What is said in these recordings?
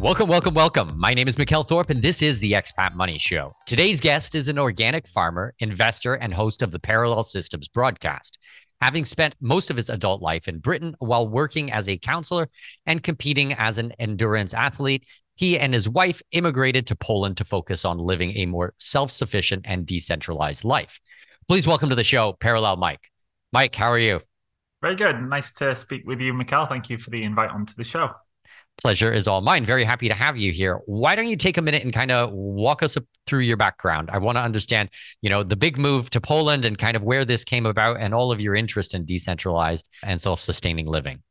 Welcome, welcome, welcome. My name is Mikkel Thorup, and this is the Expat Money Show. Today's guest is an organic farmer, investor, and host of the Parallel Systems broadcast. Having spent most of his adult life in Britain while working as a counselor and competing as an endurance athlete, he and his wife immigrated to Poland to focus on living a more self sufficient and decentralized life. Please welcome to the show, Parallel Mike. Mike, how are you? Very good. Nice to speak with you, Mikkel. Thank you for the invite onto the show pleasure is all mine. Very happy to have you here. Why don't you take a minute and kind of walk us through your background? I want to understand, you know, the big move to Poland and kind of where this came about and all of your interest in decentralized and self-sustaining living.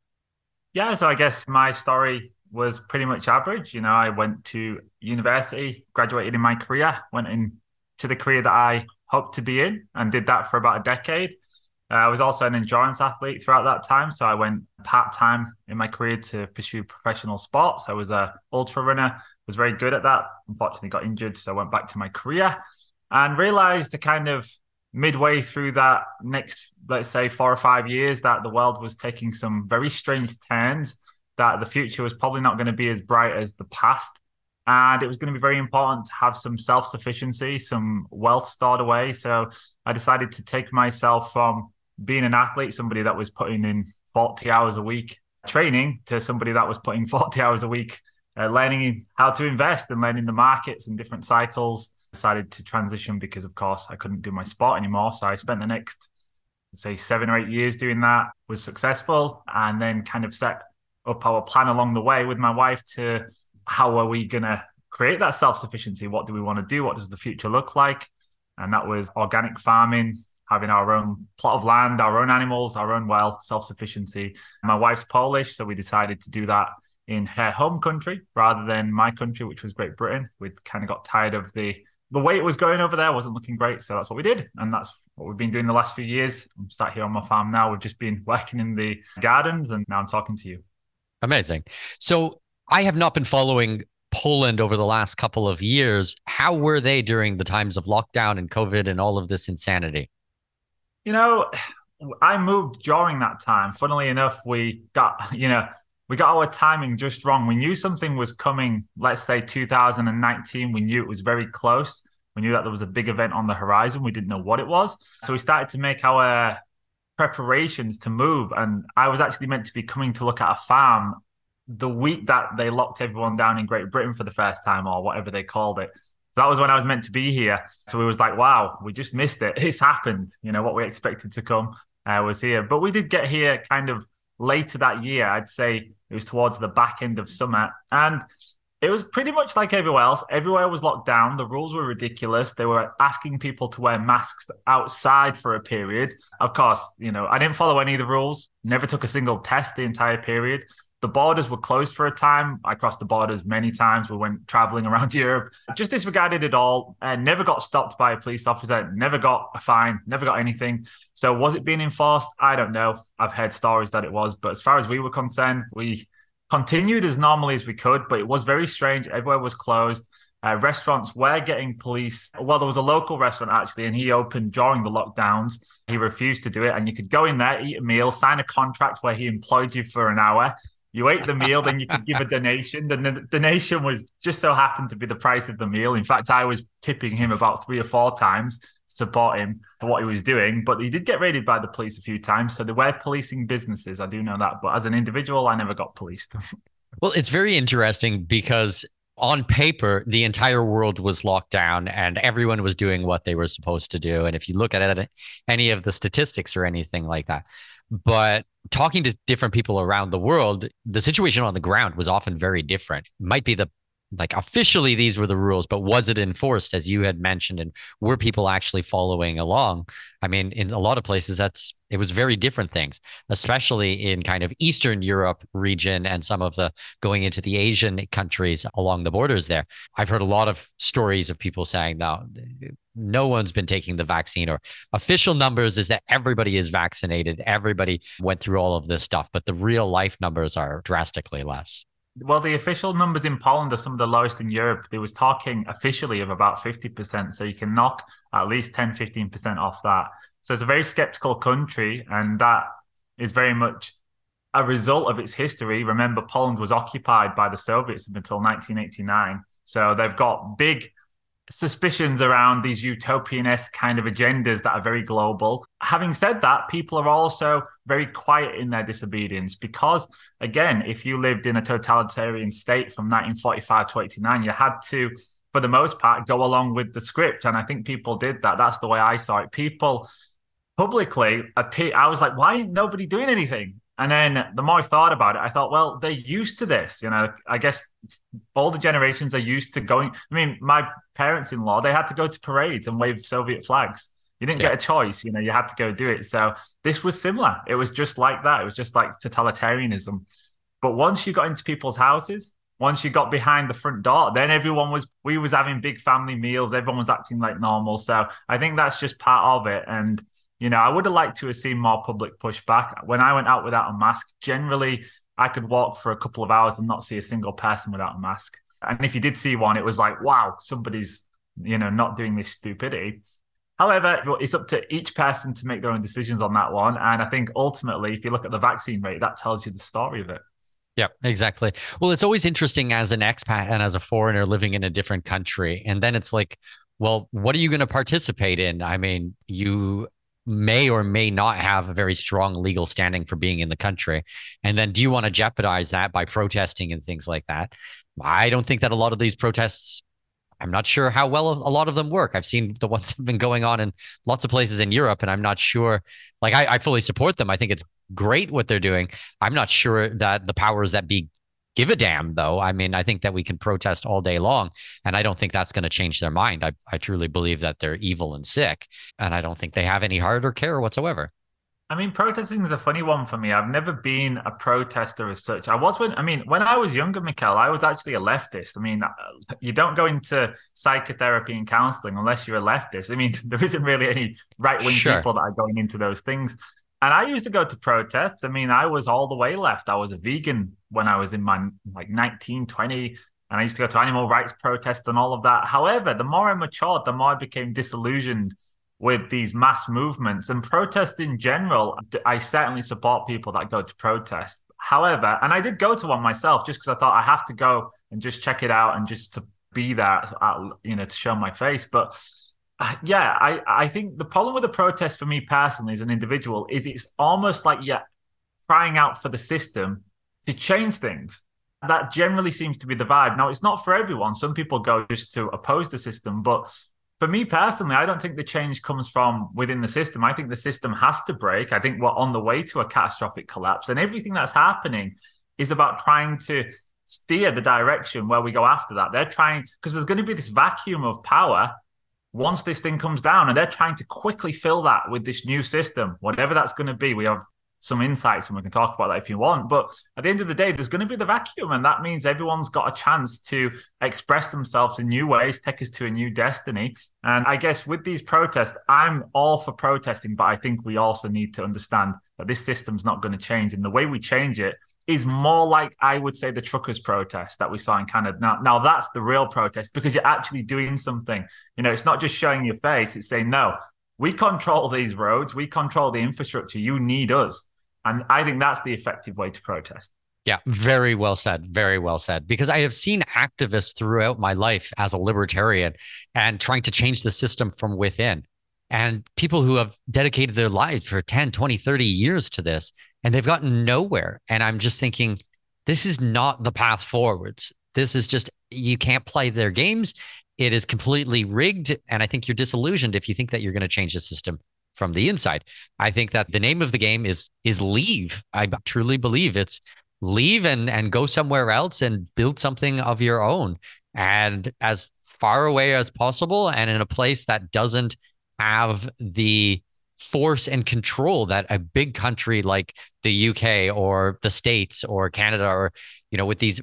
Yeah, so I guess my story was pretty much average. You know, I went to university, graduated in my career, went into the career that I hoped to be in and did that for about a decade. Uh, I was also an endurance athlete throughout that time, so I went part time in my career to pursue professional sports. I was a ultra runner, was very good at that. Unfortunately, I got injured, so I went back to my career and realized the kind of midway through that next, let's say, four or five years, that the world was taking some very strange turns. That the future was probably not going to be as bright as the past. And it was going to be very important to have some self sufficiency, some wealth stored away. So I decided to take myself from being an athlete, somebody that was putting in 40 hours a week training to somebody that was putting 40 hours a week uh, learning how to invest and learning the markets and different cycles. Decided to transition because, of course, I couldn't do my sport anymore. So I spent the next, say, seven or eight years doing that, was successful, and then kind of set up our plan along the way with my wife to how are we going to create that self sufficiency? What do we want to do? What does the future look like? And that was organic farming, having our own plot of land, our own animals, our own well, self sufficiency. My wife's Polish, so we decided to do that in her home country rather than my country, which was Great Britain. We'd kind of got tired of the the way it was going over there wasn't looking great, so that's what we did, and that's what we've been doing the last few years. I'm sat here on my farm now. We've just been working in the gardens, and now I'm talking to you. Amazing. So I have not been following Poland over the last couple of years. How were they during the times of lockdown and COVID and all of this insanity? You know, I moved during that time. Funnily enough, we got, you know, we got our timing just wrong. We knew something was coming, let's say 2019. We knew it was very close. We knew that there was a big event on the horizon. We didn't know what it was. So we started to make our preparations to move. And I was actually meant to be coming to look at a farm the week that they locked everyone down in Great Britain for the first time, or whatever they called it. So that was when I was meant to be here. So we was like, wow, we just missed it. It's happened. You know, what we expected to come uh, was here. But we did get here kind of later that year. I'd say it was towards the back end of summer. And it was pretty much like everywhere else. Everywhere was locked down. The rules were ridiculous. They were asking people to wear masks outside for a period. Of course, you know, I didn't follow any of the rules, never took a single test the entire period the borders were closed for a time. I crossed the borders many times. We went traveling around Europe. Just disregarded it all and never got stopped by a police officer, never got a fine, never got anything. So was it being enforced? I don't know. I've heard stories that it was, but as far as we were concerned, we continued as normally as we could, but it was very strange. Everywhere was closed. Uh, restaurants were getting police. Well, there was a local restaurant actually, and he opened during the lockdowns. He refused to do it, and you could go in there, eat a meal, sign a contract where he employed you for an hour, You ate the meal, then you could give a donation. Then the donation was just so happened to be the price of the meal. In fact, I was tipping him about three or four times to support him for what he was doing. But he did get raided by the police a few times. So they were policing businesses. I do know that. But as an individual, I never got policed. well, it's very interesting because on paper, the entire world was locked down and everyone was doing what they were supposed to do. And if you look at it, any of the statistics or anything like that, but talking to different people around the world, the situation on the ground was often very different. Might be the like officially these were the rules, but was it enforced as you had mentioned? And were people actually following along? I mean, in a lot of places, that's it was very different things, especially in kind of Eastern Europe region and some of the going into the Asian countries along the borders there. I've heard a lot of stories of people saying, no, no one's been taking the vaccine or official numbers is that everybody is vaccinated. Everybody went through all of this stuff, but the real life numbers are drastically less. Well, the official numbers in Poland are some of the lowest in Europe. They was talking officially of about 50%. So you can knock at least 10, 15% off that. So it's a very skeptical country. And that is very much a result of its history. Remember, Poland was occupied by the Soviets until 1989. So they've got big suspicions around these utopian-esque kind of agendas that are very global. Having said that, people are also very quiet in their disobedience because, again, if you lived in a totalitarian state from 1945 to 89, you had to, for the most part, go along with the script. And I think people did that. That's the way I saw it. People publicly, I was like, why ain't nobody doing anything? And then the more I thought about it, I thought, well, they're used to this. You know, I guess the generations are used to going. I mean, my parents in law, they had to go to parades and wave Soviet flags. You didn't yeah. get a choice, you know, you had to go do it. So this was similar. It was just like that. It was just like totalitarianism. But once you got into people's houses, once you got behind the front door, then everyone was we was having big family meals, everyone was acting like normal. So I think that's just part of it. And you know, I would have liked to have seen more public pushback. When I went out without a mask, generally I could walk for a couple of hours and not see a single person without a mask. And if you did see one, it was like, wow, somebody's, you know, not doing this stupidity. However, it's up to each person to make their own decisions on that one. And I think ultimately, if you look at the vaccine rate, that tells you the story of it. Yeah, exactly. Well, it's always interesting as an expat and as a foreigner living in a different country. And then it's like, well, what are you going to participate in? I mean, you may or may not have a very strong legal standing for being in the country. And then do you want to jeopardize that by protesting and things like that? I don't think that a lot of these protests, I'm not sure how well a lot of them work. I've seen the ones that have been going on in lots of places in Europe, and I'm not sure. Like, I, I fully support them. I think it's great what they're doing. I'm not sure that the powers that be give a damn though i mean i think that we can protest all day long and i don't think that's going to change their mind I, I truly believe that they're evil and sick and i don't think they have any heart or care whatsoever I mean, protesting is a funny one for me. I've never been a protester as such. I was when, I mean, when I was younger, Mikkel, I was actually a leftist. I mean, uh, you don't go into psychotherapy and counseling unless you're a leftist. I mean, there isn't really any right wing sure. people that are going into those things. And I used to go to protests. I mean, I was all the way left. I was a vegan when I was in my like 19, 20. And I used to go to animal rights protests and all of that. However, the more I matured, the more I became disillusioned with these mass movements and protests in general. I certainly support people that go to protest. However, and I did go to one myself just because I thought I have to go and just check it out and just to be there, you know, to show my face. But Uh, yeah, I, I think the problem with the protest for me personally as an individual is it's almost like you're crying out for the system to change things. That generally seems to be the vibe. Now, it's not for everyone. Some people go just to oppose the system. But for me personally, I don't think the change comes from within the system. I think the system has to break. I think we're on the way to a catastrophic collapse. And everything that's happening is about trying to steer the direction where we go after that. They're trying, because there's going to be this vacuum of power once this thing comes down, and they're trying to quickly fill that with this new system, whatever that's going to be. We have some insights and we can talk about that if you want. But at the end of the day, there's going to be the vacuum, and that means everyone's got a chance to express themselves in new ways, take us to a new destiny. And I guess with these protests, I'm all for protesting, but I think we also need to understand that this system's not going to change. And the way we change it is more like I would say the truckers protest that we saw in Canada. Now, now that's the real protest because you're actually doing something. You know, it's not just showing your face; it's saying, "No, we control these roads, we control the infrastructure. You need us," and I think that's the effective way to protest. Yeah, very well said. Very well said. Because I have seen activists throughout my life as a libertarian and trying to change the system from within. And people who have dedicated their lives for 10, 20, 30 years to this, and they've gotten nowhere. And I'm just thinking, this is not the path forwards. This is just, you can't play their games. It is completely rigged. And I think you're disillusioned if you think that you're going to change the system from the inside. I think that the name of the game is is leave. I truly believe it's leave and and go somewhere else and build something of your own and as far away as possible and in a place that doesn't have the force and control that a big country like the UK or the states or Canada or you know with these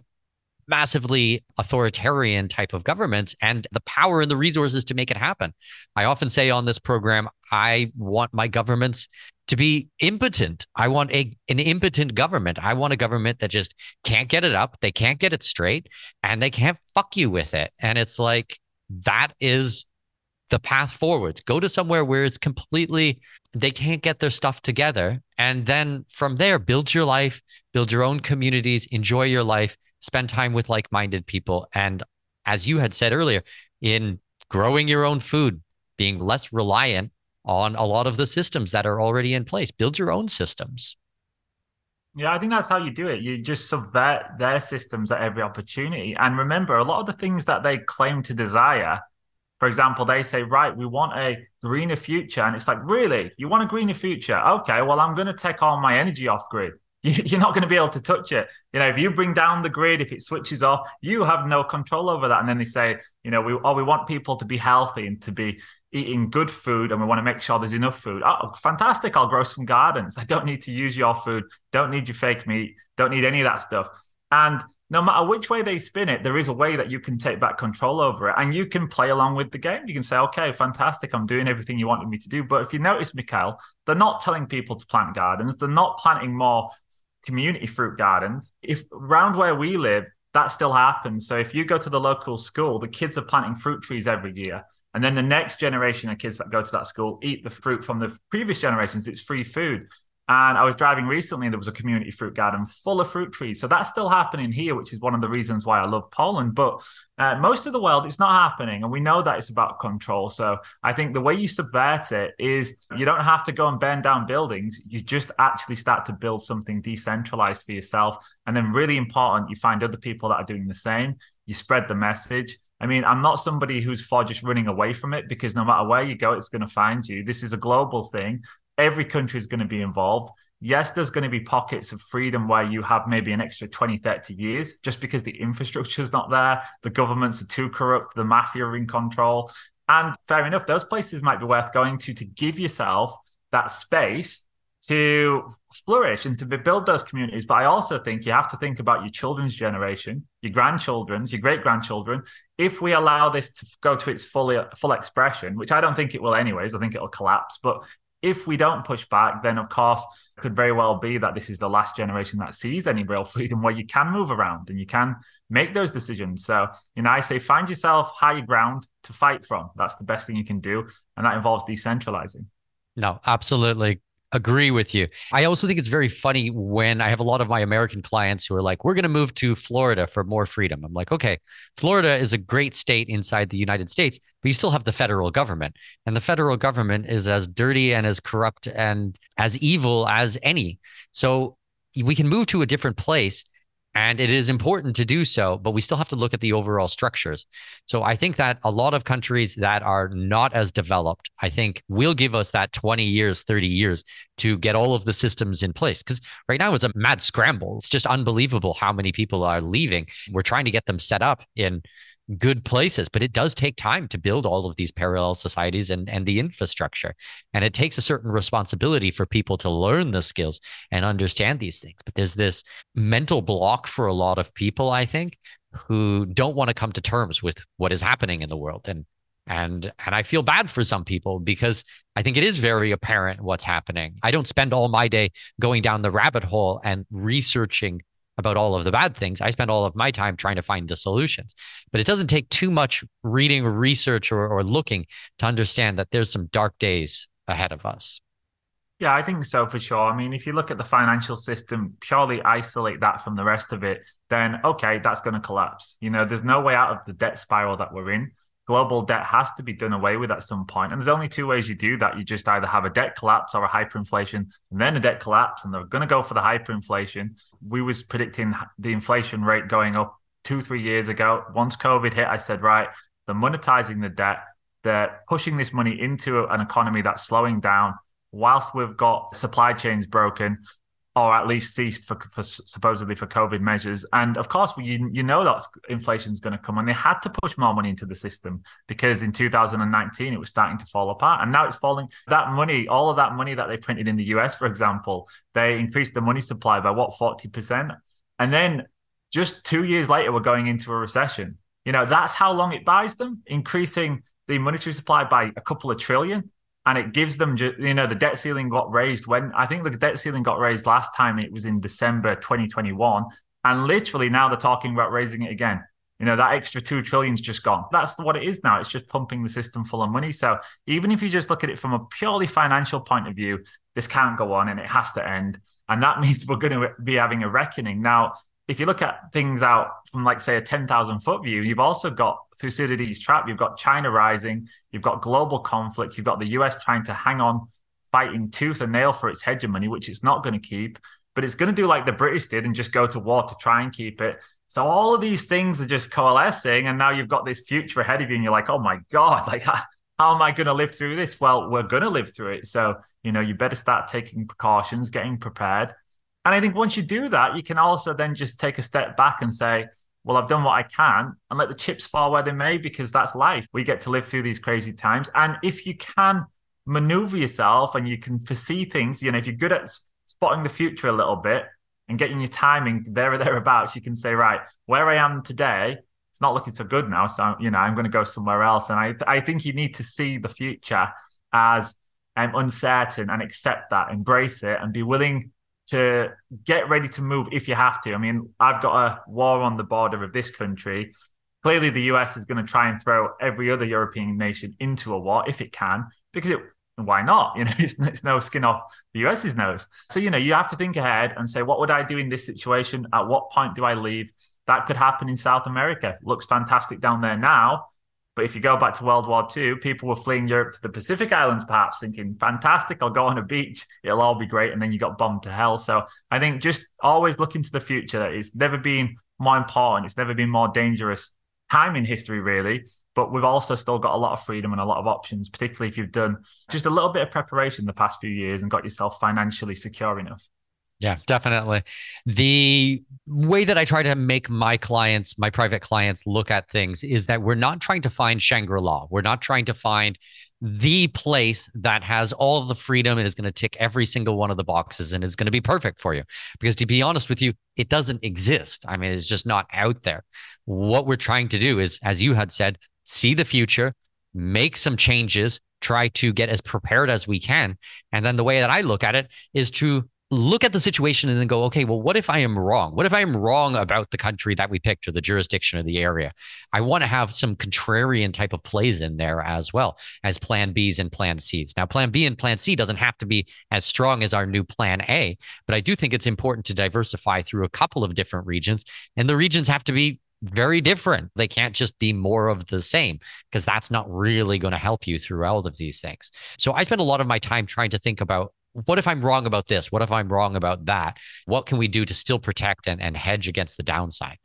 massively authoritarian type of governments and the power and the resources to make it happen. I often say on this program I want my governments to be impotent. I want a an impotent government. I want a government that just can't get it up, they can't get it straight, and they can't fuck you with it. And it's like that is the path forward. Go to somewhere where it's completely they can't get their stuff together and then from there build your life, build your own communities, enjoy your life, spend time with like-minded people and as you had said earlier in growing your own food, being less reliant on a lot of the systems that are already in place. Build your own systems. Yeah, I think that's how you do it. You just subvert their systems at every opportunity. And remember, a lot of the things that they claim to desire, for example, they say, right, we want a greener future. And it's like, really? You want a greener future? Okay, well, I'm going to take all my energy off grid. You're not going to be able to touch it. You know, if you bring down the grid, if it switches off, you have no control over that. And then they say, you know, we oh, we want people to be healthy and to be eating good food, and we want to make sure there's enough food. Oh, fantastic! I'll grow some gardens. I don't need to use your food. Don't need your fake meat. Don't need any of that stuff. And no matter which way they spin it, there is a way that you can take back control over it and you can play along with the game. You can say, okay, fantastic, I'm doing everything you wanted me to do. But if you notice, Mikhail, they're not telling people to plant gardens, they're not planting more community fruit gardens. If around where we live, that still happens. So if you go to the local school, the kids are planting fruit trees every year. And then the next generation of kids that go to that school eat the fruit from the previous generations. It's free food. And I was driving recently and there was a community fruit garden full of fruit trees. So that's still happening here, which is one of the reasons why I love Poland. But uh, most of the world, it's not happening. And we know that it's about control. So I think the way you subvert it is you don't have to go and burn down buildings. You just actually start to build something decentralized for yourself. And then, really important, you find other people that are doing the same. You spread the message. I mean, I'm not somebody who's for just running away from it because no matter where you go, it's going to find you. This is a global thing every country is going to be involved. Yes, there's going to be pockets of freedom where you have maybe an extra 20, 30 years just because the infrastructure is not there, the governments are too corrupt, the mafia are in control. And fair enough, those places might be worth going to to give yourself that space to flourish and to build those communities. But I also think you have to think about your children's generation, your grandchildren's, your great grandchildren. If we allow this to go to its full full expression, which I don't think it will, anyways, I think it'll collapse. But if we don't push back, then of course it could very well be that this is the last generation that sees any real freedom where you can move around and you can make those decisions. So, you know, I say find yourself higher ground to fight from. That's the best thing you can do. And that involves decentralizing. No, absolutely agree with you. I also think it's very funny when I have a lot of my American clients who are like, we're going to move to Florida for more freedom. I'm like, okay, Florida is a great state inside the United States, but you still have the federal government. And the federal government is as dirty and as corrupt and as evil as any. So we can move to a different place and it is important to do so, but we still have to look at the overall structures. So I think that a lot of countries that are not as developed, I think will give us that 20 years, 30 years to get all of the systems in place. Because right now it's a mad scramble. It's just unbelievable how many people are leaving. We're trying to get them set up in good places, but it does take time to build all of these parallel societies and, and the infrastructure. And it takes a certain responsibility for people to learn the skills and understand these things. But there's this mental block for a lot of people, I think, who don't want to come to terms with what is happening in the world. And and and I feel bad for some people because I think it is very apparent what's happening. I don't spend all my day going down the rabbit hole and researching about all of the bad things. I spend all of my time trying to find the solutions. But it doesn't take too much reading research or, or looking to understand that there's some dark days ahead of us. Yeah, I think so for sure. I mean, if you look at the financial system, purely isolate that from the rest of it, then okay, that's going to collapse. You know, there's no way out of the debt spiral that we're in. Global debt has to be done away with at some point. And there's only two ways you do that. You just either have a debt collapse or a hyperinflation, and then a debt collapse, and they're going to go for the hyperinflation. We was predicting the inflation rate going up two, three years ago. Once COVID hit, I said, right, they're monetizing the debt. They're pushing this money into an economy that's slowing down whilst we've got supply chains broken or at least ceased for, for supposedly for COVID measures. And of course, you, you know that inflation is going to come, and they had to push more money into the system because in 2019 it was starting to fall apart, and now it's falling. That money, all of that money that they printed in the US, for example, they increased the money supply by what 40 percent, and then just two years later we're going into a recession. You know that's how long it buys them, increasing the monetary supply by a couple of trillion and it gives them you know the debt ceiling got raised when i think the debt ceiling got raised last time it was in december 2021 and literally now they're talking about raising it again. You know that extra 2 trillion's just gone. That's what it is now. It's just pumping the system full of money. So even if you just look at it from a purely financial point of view this can't go on and it has to end. And that means we're going to be having a reckoning. Now if you look at things out from like say a 10,000 foot view, you've also got Thucydides trap, you've got China rising, you've got global conflict, you've got the US trying to hang on, fighting tooth and nail for its hegemony, which it's not going to keep, but it's going to do like the British did and just go to war to try and keep it. So all of these things are just coalescing, and now you've got this future ahead of you, and you're like, oh my god, like how, how am I going to live through this? Well, we're going to live through it. So you know, you better start taking precautions, getting prepared and I think once you do that, you can also then just take a step back and say, well, I've done what I can and let the chips fall where they may because that's life. We get to live through these crazy times. And if you can maneuver yourself and you can foresee things, you know, if you're good at spotting the future a little bit and getting your timing there or thereabouts, you can say, right, where I am today, it's not looking so good now. So, you know, I'm going to go somewhere else. And I, I think you need to see the future as um, uncertain and accept that, embrace it, and be willing to get ready to move if you have to. I mean, I've got a war on the border of this country. Clearly, the US is going to try and throw every other European nation into a war if it can, because it, why not? You know, it's, it's no skin off the US's nose. So, you know, you have to think ahead and say, what would I do in this situation? At what point do I leave? That could happen in South America. Looks fantastic down there now. But if you go back to World War II, people were fleeing Europe to the Pacific Islands, perhaps thinking, fantastic, I'll go on a beach, it'll all be great. And then you got bombed to hell. So I think just always looking to the future. It's never been more important, it's never been more dangerous time in history, really. But we've also still got a lot of freedom and a lot of options, particularly if you've done just a little bit of preparation the past few years and got yourself financially secure enough. Yeah, definitely. The way that I try to make my clients, my private clients, look at things is that we're not trying to find Shangri La. We're not trying to find the place that has all the freedom and is going to tick every single one of the boxes and is going to be perfect for you. Because to be honest with you, it doesn't exist. I mean, it's just not out there. What we're trying to do is, as you had said, see the future, make some changes, try to get as prepared as we can. And then the way that I look at it is to look at the situation and then go, okay, well, what if I am wrong? What if I am wrong about the country that we picked or the jurisdiction or the area? I want to have some contrarian type of plays in there as well as plan Bs and plan Cs. Now, plan B and plan C doesn't have to be as strong as our new plan A, but I do think it's important to diversify through a couple of different regions. And the regions have to be very different. They can't just be more of the same because that's not really going to help you through all of these things. So I spend a lot of my time trying to think about what if I'm wrong about this? What if I'm wrong about that? What can we do to still protect and, and hedge against the downside?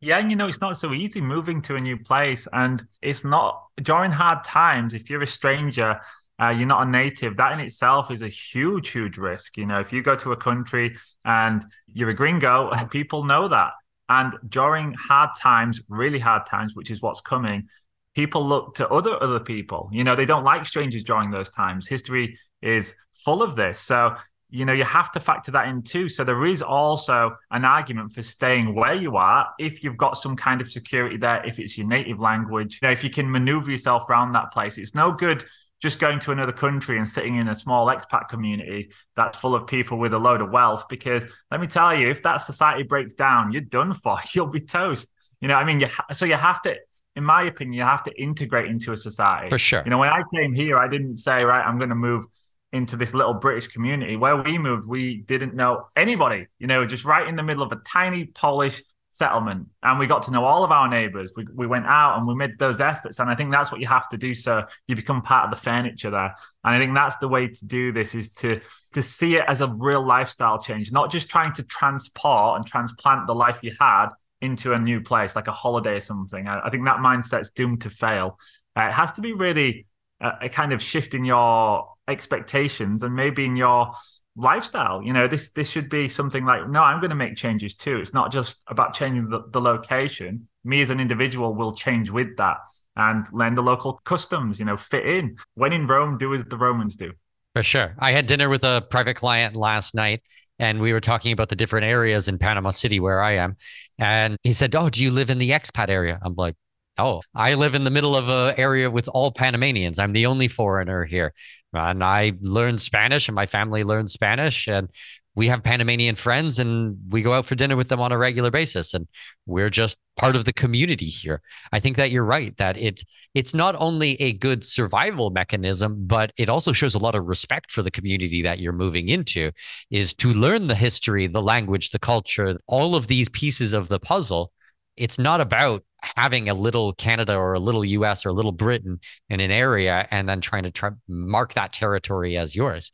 Yeah, and you know, it's not so easy moving to a new place. And it's not during hard times, if you're a stranger, uh, you're not a native, that in itself is a huge, huge risk. You know, if you go to a country and you're a gringo, people know that. And during hard times, really hard times, which is what's coming, people look to other other people. You know, they don't like strangers during those times. History is full of this. So, you know, you have to factor that in too. So there is also an argument for staying where you are if you've got some kind of security there, if it's your native language, you know, if you can maneuver yourself around that place. It's no good just going to another country and sitting in a small expat community that's full of people with a load of wealth. Because let me tell you, if that society breaks down, you're done for. You'll be toast. You know, I mean, you ha- so you have to in my opinion, you have to integrate into a society. For sure. You know, when I came here, I didn't say, right, I'm going to move into this little British community. Where we moved, we didn't know anybody, you know, just right in the middle of a tiny Polish settlement. And we got to know all of our neighbors. We, we went out and we made those efforts. And I think that's what you have to do. So you become part of the furniture there. And I think that's the way to do this is to to see it as a real lifestyle change, not just trying to transport and transplant the life you had into a new place, like a holiday or something. I, I think that mindset's doomed to fail. Uh, it has to be really a, a kind of shift in your expectations and maybe in your lifestyle. You know this this should be something like no i'm going to make changes too. It's not just about changing the, the location. Me as an individual will change with that and learn the local customs you know fit in. When in rome do as the romans do. For sure. I had dinner with a private client last night and we were talking about the different areas in panama city where i am and he said oh do you live in the expat area i'm like Oh, I live in the middle of an area with all Panamanians. I'm the only foreigner here. And I learned Spanish and my family learned Spanish. And we have Panamanian friends and we go out for dinner with them on a regular basis. And we're just part of the community here. I think that you're right, that it it's not only a good survival mechanism, but it also shows a lot of respect for the community that you're moving into, is to learn the history, the language, the culture, all of these pieces of the puzzle. It's not about having a little Canada or a little US or a little Britain in an area and then trying to try mark that territory as yours.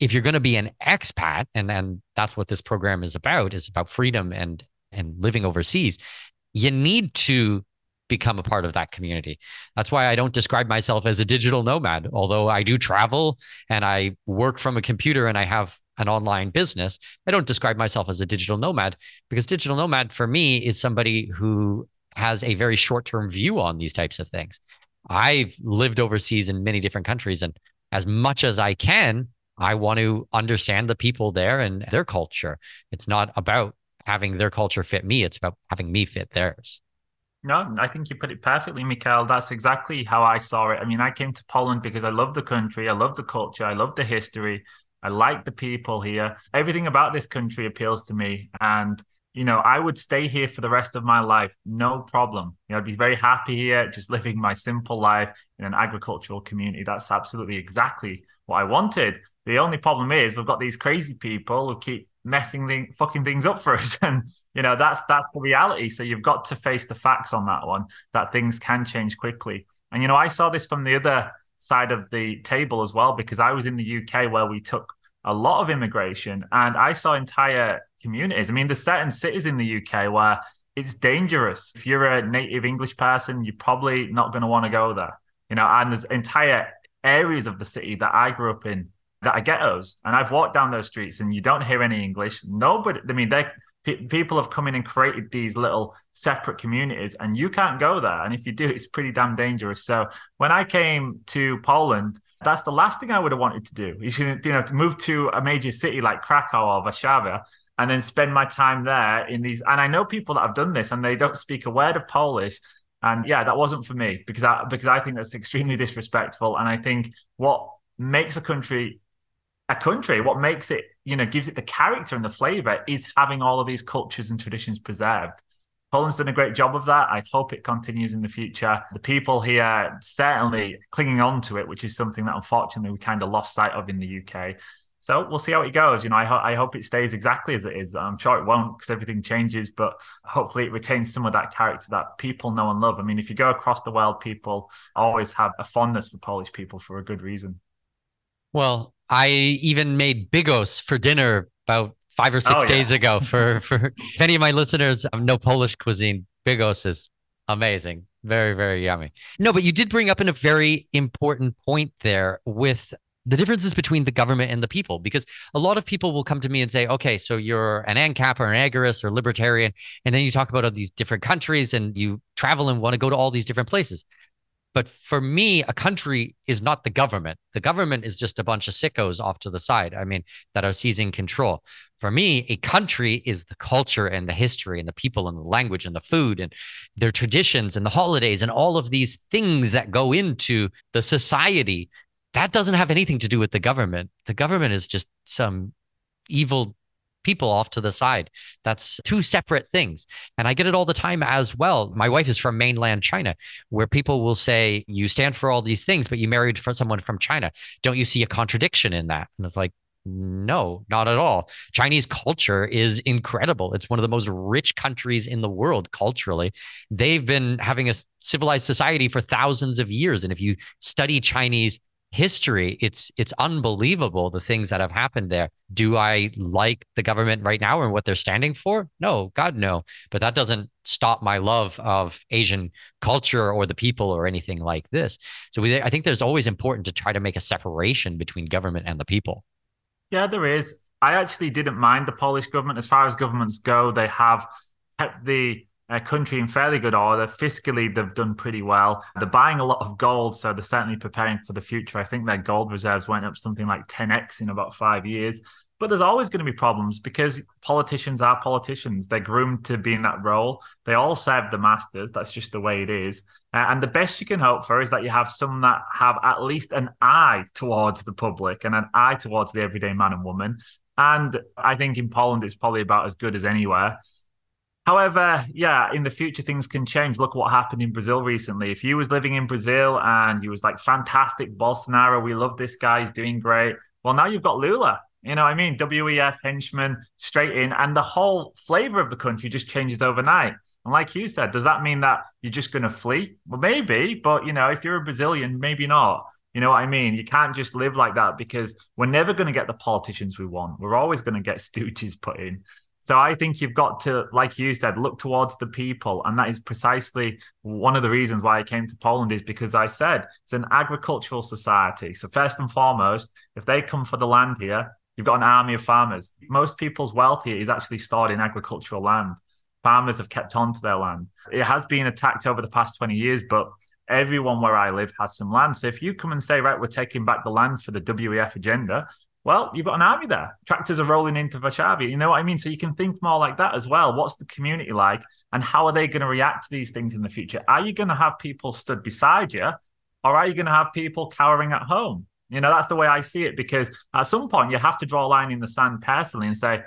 If you're going to be an expat, and and that's what this program is about, is about freedom and and living overseas, you need to become a part of that community. That's why I don't describe myself as a digital nomad, although I do travel and I work from a computer and I have an online business. I don't describe myself as a digital nomad because digital nomad for me is somebody who has a very short term view on these types of things. I've lived overseas in many different countries, and as much as I can, I want to understand the people there and their culture. It's not about having their culture fit me, it's about having me fit theirs. No, I think you put it perfectly, Mikhail. That's exactly how I saw it. I mean, I came to Poland because I love the country, I love the culture, I love the history, I like the people here. Everything about this country appeals to me. And you know, I would stay here for the rest of my life, no problem. You know, I'd be very happy here, just living my simple life in an agricultural community. That's absolutely exactly what I wanted. The only problem is we've got these crazy people who keep messing the fucking things up for us, and you know that's that's the reality. So you've got to face the facts on that one that things can change quickly. And you know, I saw this from the other side of the table as well because I was in the UK where we took a lot of immigration and I saw entire communities. I mean, there's certain cities in the UK where it's dangerous. If you're a native English person, you're probably not going to want to go there. You know, and there's entire areas of the city that I grew up in that are ghettos, and I've walked down those streets, and you don't hear any English. Nobody. I mean, they people have come in and created these little separate communities and you can't go there and if you do it's pretty damn dangerous so when i came to poland that's the last thing i would have wanted to do you should you know to move to a major city like krakow or warszawa and then spend my time there in these. And I know people that have done this and they don't speak a word of Polish. And yeah, that wasn't for me because I because I think that's extremely disrespectful. And I think what makes a country a country, what makes it, you know, gives it the character and the flavor is having all of these cultures and traditions preserved. Poland's done a great job of that. I hope it continues in the future. The people here certainly clinging on to it, which is something that unfortunately we kind of lost sight of in the UK. So we'll see how it goes. You know, I, ho- I hope it stays exactly as it is. I'm sure it won't because everything changes, but hopefully it retains some of that character that people know and love. I mean, if you go across the world, people always have a fondness for Polish people for a good reason. Well, I even made bigos for dinner about five or six oh, days yeah. ago. For for if any of my listeners I know Polish cuisine, bigos is amazing, very very yummy. No, but you did bring up in a very important point there with the differences between the government and the people because a lot of people will come to me and say okay so you're an ancap or an agorist or libertarian and then you talk about all these different countries and you travel and want to go to all these different places but for me a country is not the government. The government is just a bunch of sickos off to the side i mean that are seizing control. For me a country is the culture and the history and the people and the language and the food and their traditions and the holidays and all of these things that go into the society. That doesn't have anything to do with the government. The government is just some evil people off to the side. That's two separate things. And I get it all the time as well. My wife is from mainland China, where people will say, You stand for all these things, but you married for someone from China. Don't you see a contradiction in that? And it's like, no, not at all. Chinese culture is incredible. It's one of the most rich countries in the world culturally. They've been having a civilized society for thousands of years. And if you study Chinese history, it's it's unbelievable the things that have happened there. Do I like the government right now and what they're standing for? No, God no. But that doesn't stop my love of Asian culture or the people or anything like this. So we, I think there's always important to try to make a separation between government and the people. Yeah, there is. I actually didn't mind the Polish government. As far as governments go, they have kept the uh, country in fairly good order. Fiscally, they've done pretty well. They're buying a lot of gold, so they're certainly preparing for the future. I think their gold reserves went up something like 10x in about five years. But there's always going to be problems because politicians are politicians. They're groomed to be in that role. They all serve the masters. That's just the way it is. Uh, and the best you can hope for is that you have some that have at least an eye towards the public and an eye towards the everyday man and woman. And I think in Poland, it's probably about as good as anywhere. However, yeah, in the future things can change. Look what happened in Brazil recently. If you was living in Brazil and you was like fantastic Bolsonaro, we love this guy, he's doing great. Well, now you've got Lula you know what I mean? WEF, henchmen, straight in. And the whole flavor of the country just changes overnight. And like you said, does that mean that you're just going to flee? Well, maybe. But, you know, if you're a Brazilian, maybe not. You know what I mean? You can't just live like that because we're never going to get the politicians we want. We're always going to get stooges put in. So I think you've got to, like you said, look towards the people. And that is precisely one of the reasons why I came to Poland is because I said it's an agricultural society. So first and foremost, if they come for the land here, you've got an army of farmers. Most people's wealth here is actually stored in agricultural land. Farmers have kept on to their land. It has been attacked over the past 20 years, but everyone where I live has some land. So if you come and say, right, we're taking back the land for the WEF agenda, well, you've got an army there. Tractors are rolling into Varshavia. You know what I mean? So you can think more like that as well. What's the community like? And how are they going to react to these things in the future? Are you going to have people stood beside you? Or are you going to have people cowering at home? You know, that's the way I see it because at some point you have to draw a line in the sand personally and say,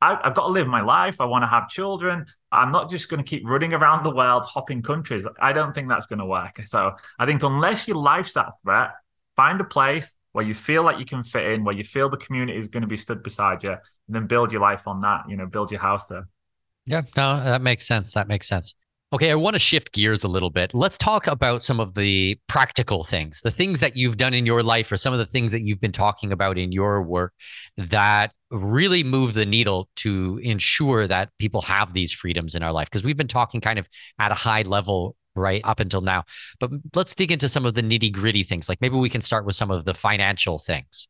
I, have got to live my life. I want to have children. I'm not just going to keep running around the world, hopping countries. I don't think that's going to work. So I think unless your life's at threat, find a place where you feel like you can fit in, where you feel the community is going to be stood beside you, and then build your life on that. You know, build your house there. Yeah, no, that makes sense. That makes sense. Okay, I want to shift gears a little bit. Let's talk about some of the practical things, the things that you've done in your life, or some of the things that you've been talking about in your work that really move the needle to ensure that people have these freedoms in our life. Because we've been talking kind of at a high level right up until now. But let's dig into some of the nitty gritty things. Like maybe we can start with some of the financial things.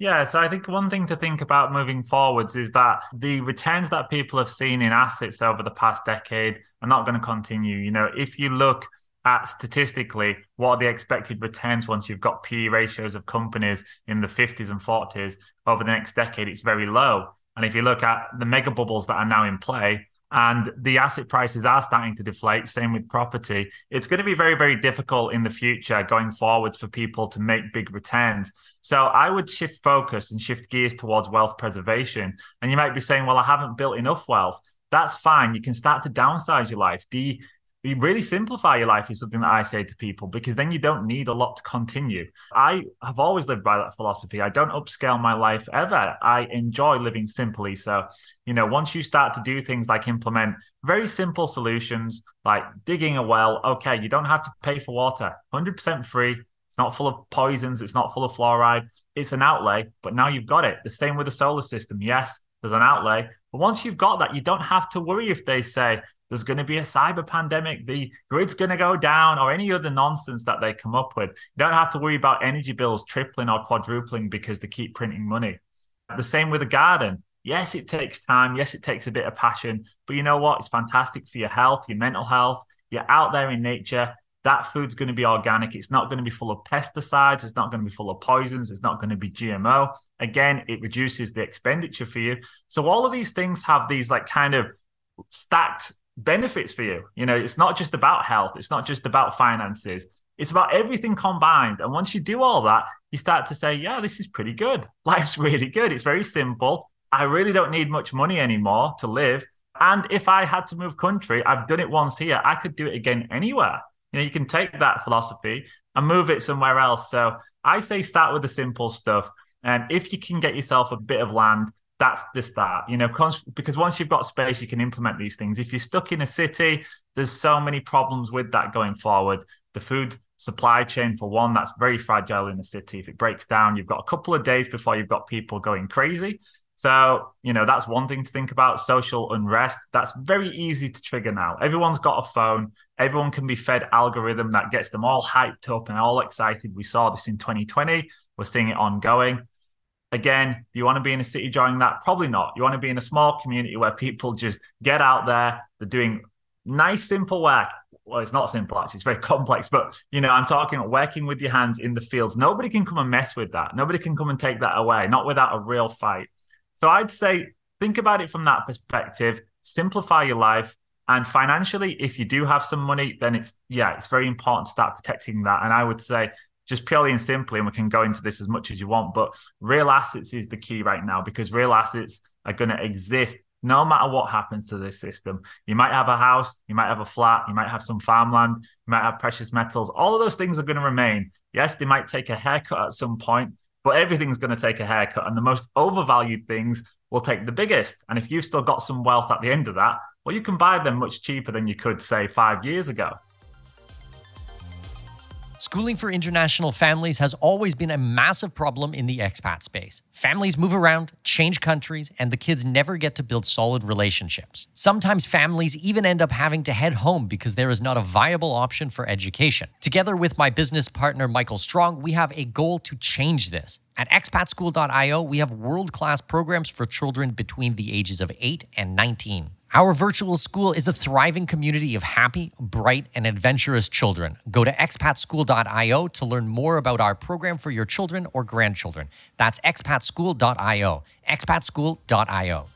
Yeah, so I think one thing to think about moving forwards is that the returns that people have seen in assets over the past decade are not going to continue. You know, if you look at statistically what are the expected returns once you've got PE ratios of companies in the 50s and 40s over the next decade, it's very low. And if you look at the mega bubbles that are now in play, and the asset prices are starting to deflate. Same with property. It's going to be very, very difficult in the future going forwards for people to make big returns. So I would shift focus and shift gears towards wealth preservation. And you might be saying, well, I haven't built enough wealth. That's fine. You can start to downsize your life. De- you really simplify your life is something that I say to people because then you don't need a lot to continue. I have always lived by that philosophy. I don't upscale my life ever. I enjoy living simply. So, you know, once you start to do things like implement very simple solutions like digging a well, okay, you don't have to pay for water, 100% free. It's not full of poisons, it's not full of fluoride. It's an outlay, but now you've got it. The same with the solar system. Yes, there's an outlay, but once you've got that, you don't have to worry if they say, there's going to be a cyber pandemic, the grid's going to go down, or any other nonsense that they come up with. You don't have to worry about energy bills tripling or quadrupling because they keep printing money. The same with a garden. Yes, it takes time. Yes, it takes a bit of passion. But you know what? It's fantastic for your health, your mental health. You're out there in nature. That food's going to be organic. It's not going to be full of pesticides. It's not going to be full of poisons. It's not going to be GMO. Again, it reduces the expenditure for you. So all of these things have these like kind of stacked benefits for you. You know, it's not just about health, it's not just about finances, it's about everything combined. And once you do all that, you start to say, yeah, this is pretty good. Life's really good. It's very simple. I really don't need much money anymore to live. And if I had to move country, I've done it once here. I could do it again anywhere. You know, you can take that philosophy and move it somewhere else. So I say start with the simple stuff. And if you can get yourself a bit of land, that's the start, you know, because once you've got space, you can implement these things. If you're stuck in a city, there's so many problems with that going forward. The food supply chain, for one, that's very fragile in the city. If it breaks down, you've got a couple of days before you've got people going crazy. So, you know, that's one thing to think about social unrest. That's very easy to trigger now. Everyone's got a phone. Everyone can be fed algorithm that gets them all hyped up and all excited. We saw this in 2020. We're seeing it ongoing. Again, do you want to be in a city during that? Probably not. You want to be in a small community where people just get out there. They're doing nice, simple work. Well, it's not simple, actually. It's very complex. But, you know, I'm talking about working with your hands in the fields. Nobody can come and mess with that. Nobody can come and take that away, not without a real fight. So I'd say think about it from that perspective, simplify your life. And financially, if you do have some money, then it's, yeah, it's very important to start protecting that. And I would say, just purely and simply, and we can go into this as much as you want, but real assets is the key right now because real assets are going to exist no matter what happens to this system. You might have a house, you might have a flat, you might have some farmland, you might have precious metals. All of those things are going to remain. Yes, they might take a haircut at some point, but everything's going to take a haircut. And the most overvalued things will take the biggest. And if you've still got some wealth at the end of that, well, you can buy them much cheaper than you could, say, five years ago. Schooling for international families has always been a massive problem in the expat space. Families move around, change countries, and the kids never get to build solid relationships. Sometimes families even end up having to head home because there is not a viable option for education. Together with my business partner, Michael Strong, we have a goal to change this. At expatschool.io, we have world class programs for children between the ages of 8 and 19. Our virtual school is a thriving community of happy, bright, and adventurous children. Go to expatschool.io to learn more about our program for your children or grandchildren. That's expatschool.io. expatschool.io.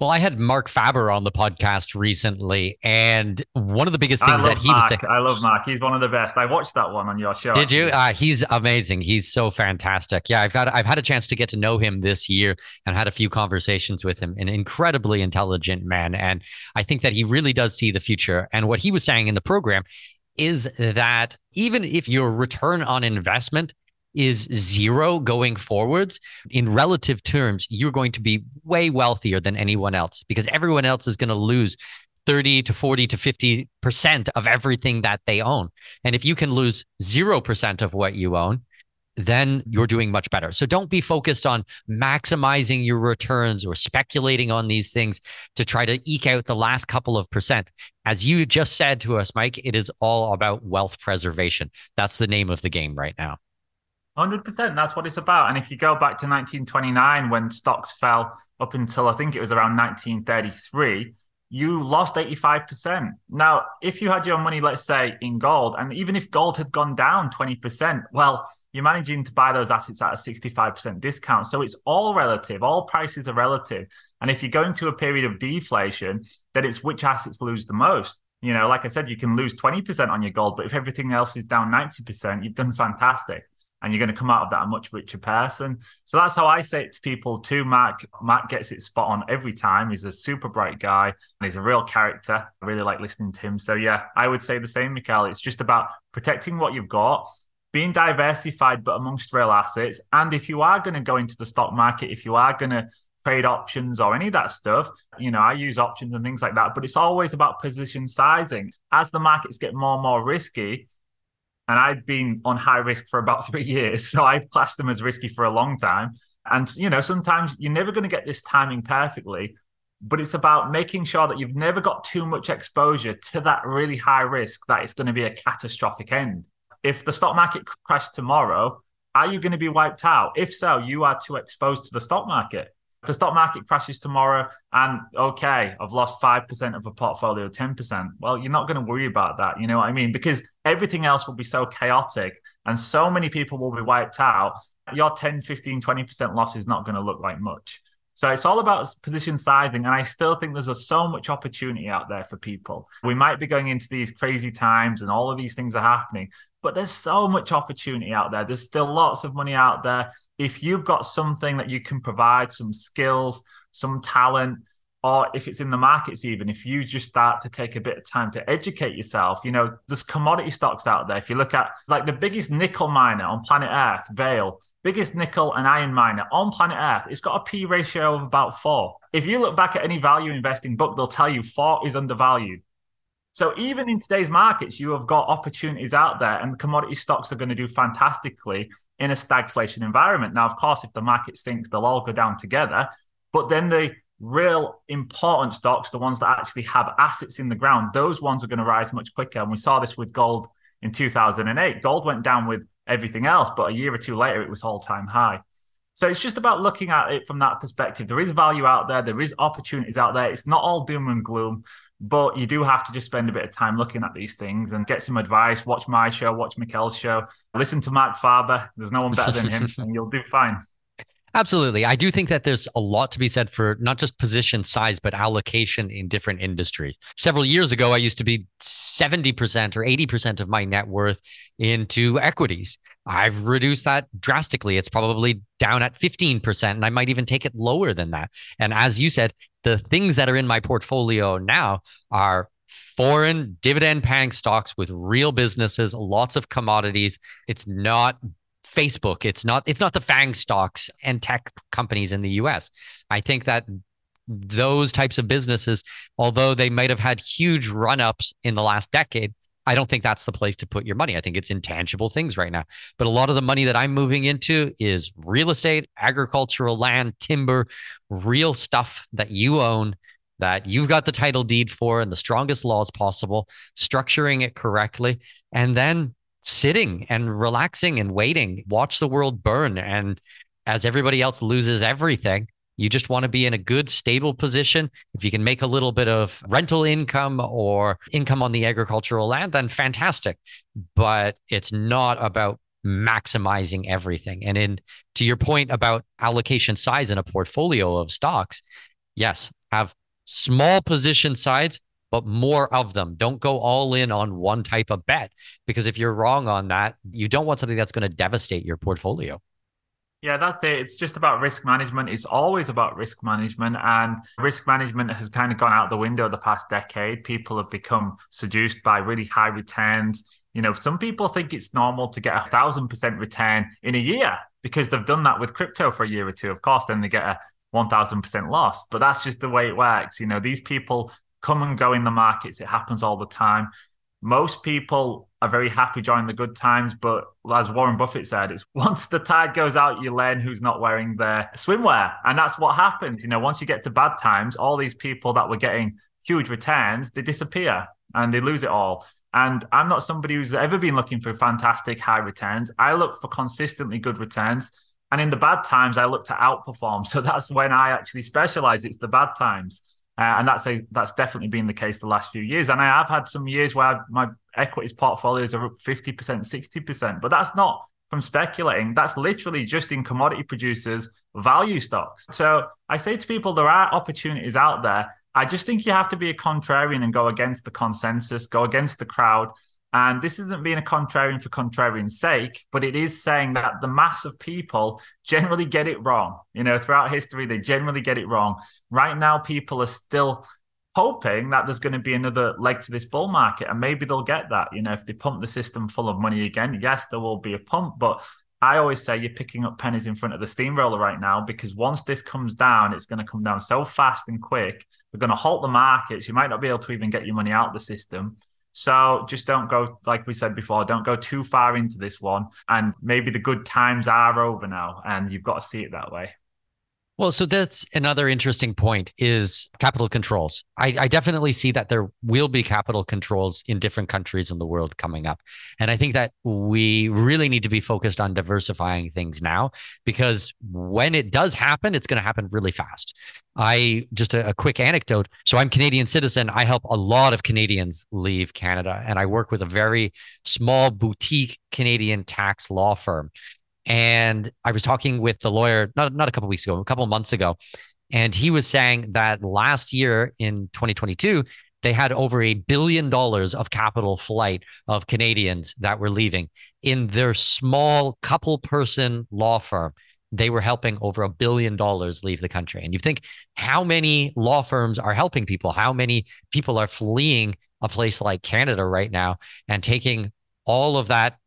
Well, I had Marc Faber on the podcast recently, and one of the biggest things that he Marc. was saying. I love Marc. He's one of the best. I watched that one on your show. Did you? Uh, he's amazing. He's so fantastic. Yeah, I've got I've had a chance to get to know him this year and had a few conversations with him. An incredibly intelligent man, and I think that he really does see the future. And what he was saying in the program is that even if your return on investment is zero going forwards, in relative terms, you're going to be way wealthier than anyone else because everyone else is going to lose 30 to 40 to 50% of everything that they own. And if you can lose 0% of what you own, then you're doing much better. So don't be focused on maximizing your returns or speculating on these things to try to eke out the last couple of percent. As you just said to us, Mike, it is all about wealth preservation. That's the name of the game right now. 100%. That's what it's about. And if you go back to 1929, when stocks fell up until I think it was around 1933, you lost 85%. Now, if you had your money, let's say, in gold, and even if gold had gone down 20%, well, you're managing to buy those assets at a 65% discount. So it's all relative. All prices are relative. And if you go into a period of deflation, then it's which assets lose the most. You know, like I said, you can lose 20% on your gold, but if everything else is down 90%, you've done fantastic and you're going to come out of that a much richer person. So that's how I say it to people too. Marc, Marc gets it spot on every time. He's a super bright guy and he's a real character. I really like listening to him. So yeah, I would say the same, Mikkel. It's just about protecting what you've got, being diversified, but amongst real assets. And if you are going to go into the stock market, if you are going to trade options or any of that stuff. You know, I use options and things like that, but it's always about position sizing. As the markets get more and more risky, and I'd been on high risk for about three years. So I classed them as risky for a long time. And, you know, sometimes you're never going to get this timing perfectly, but it's about making sure that you've never got too much exposure to that really high risk that it's going to be a catastrophic end. If the stock market crashed tomorrow, are you going to be wiped out? If so, you are too exposed to the stock market the stock market crashes tomorrow and okay, I've lost 5% of a portfolio, 10%. Well, you're not going to worry about that. You know what I mean? Because everything else will be so chaotic and so many people will be wiped out. Your 10, 15, 20% loss is not going to look like much. So it's all about position sizing. And I still think there's a, so much opportunity out there for people. We might be going into these crazy times and all of these things are happening, but there's so much opportunity out there. There's still lots of money out there. If you've got something that you can provide, some skills, some talent, or if it's in the markets even if you just start to take a bit of time to educate yourself you know there's commodity stocks out there. If you look at like the biggest nickel miner on planet earth Vale biggest nickel and iron miner on planet earth it's got a p ratio of about four. If you look back at any value investing book they'll tell you four is undervalued. So even in today's markets you have got opportunities out there and commodity stocks are going to do fantastically in a stagflation environment. Now of course if the market sinks they'll all go down together but then the real important stocks, the ones that actually have assets in the ground, those ones are going to rise much quicker. And we saw this with gold in 2008. Gold went down with everything else, but a year or two later, it was all time high. So it's just about looking at it from that perspective. There is value out there, there is opportunities out there. It's not all doom and gloom, but you do have to just spend a bit of time looking at these things and get some advice. Watch my show, watch Mikkel's show, listen to Marc Faber. There's no one better than him, and you'll do fine. Absolutely. I do think that there's a lot to be said for not just position size, but allocation in different industries. Several years ago, I used to be 70% or 80% of my net worth into equities. I've reduced that drastically. It's probably down at 15%, and I might even take it lower than that. And as you said, the things that are in my portfolio now are foreign dividend paying stocks with real businesses, lots of commodities. It's not Facebook. It's not it's not the FANG stocks and tech companies in the US. I think that those types of businesses, although they might have had huge run-ups in the last decade, I don't think that's the place to put your money. I think it's intangible things right now. But a lot of the money that I'm moving into is real estate, agricultural land, timber, real stuff that you own that you've got the title deed for and the strongest laws possible, structuring it correctly, and then sitting and relaxing and waiting, watch the world burn. And as everybody else loses everything, you just want to be in a good, stable position. If you can make a little bit of rental income or income on the agricultural land, then fantastic. But it's not about maximizing everything. And in to your point about allocation size in a portfolio of stocks, yes, have small position size, but more of them. Don't go all in on one type of bet because if you're wrong on that, you don't want something that's going to devastate your portfolio. Yeah, that's it. It's just about risk management. It's always about risk management. And risk management has kind of gone out the window the past decade. People have become seduced by really high returns. You know, some people think it's normal to get a thousand percent return in a year because they've done that with crypto for a year or two. Of course, then they get a 1000% loss. But that's just the way it works. You know, these people come and go in the markets. It happens all the time. Most people are very happy during the good times, but as Warren Buffett said, it's once the tide goes out, you learn who's not wearing their swimwear. And that's what happens. You know, once you get to bad times, all these people that were getting huge returns, they disappear and they lose it all. And I'm not somebody who's ever been looking for fantastic high returns. I look for consistently good returns. And in the bad times, I look to outperform. So that's when I actually specialize. It's the bad times. Uh, and that's a that's definitely been the case the last few years. And I have had some years where my equities portfolios are up 50%, 60%, but that's not from speculating. That's literally just in commodity producers' value stocks. So I say to people, there are opportunities out there. I just think you have to be a contrarian and go against the consensus, go against the crowd, and this isn't being a contrarian for contrarian's sake, but it is saying that the mass of people generally get it wrong. You know, throughout history, they generally get it wrong. Right now, people are still hoping that there's going to be another leg to this bull market, and maybe they'll get that. You know, if they pump the system full of money again, yes, there will be a pump, but I always say you're picking up pennies in front of the steamroller right now because once this comes down, it's going to come down so fast and quick. They're going to halt the markets. You might not be able to even get your money out of the system. So just don't go, like we said before, don't go too far into this one. And maybe the good times are over now, and you've got to see it that way. Well, so that's another interesting point is capital controls. I, I, definitely see that there will be capital controls in different countries in the world coming up. And I think that we really need to be focused on diversifying things now because when it does happen, it's going to happen really fast. I just a, a quick anecdote. So I'm Canadian citizen. I help a lot of Canadians leave Canada and I work with a very small boutique Canadian tax law firm. And I was talking with the lawyer not not a couple weeks ago, a couple months ago, And he was saying that last year in 2022, they had over a billion dollars of capital flight of Canadians that were leaving in their small couple person law firm. They were helping over a billion dollars leave the country. And you think how many law firms are helping people? How many people are fleeing a place like Canada right now and taking all of that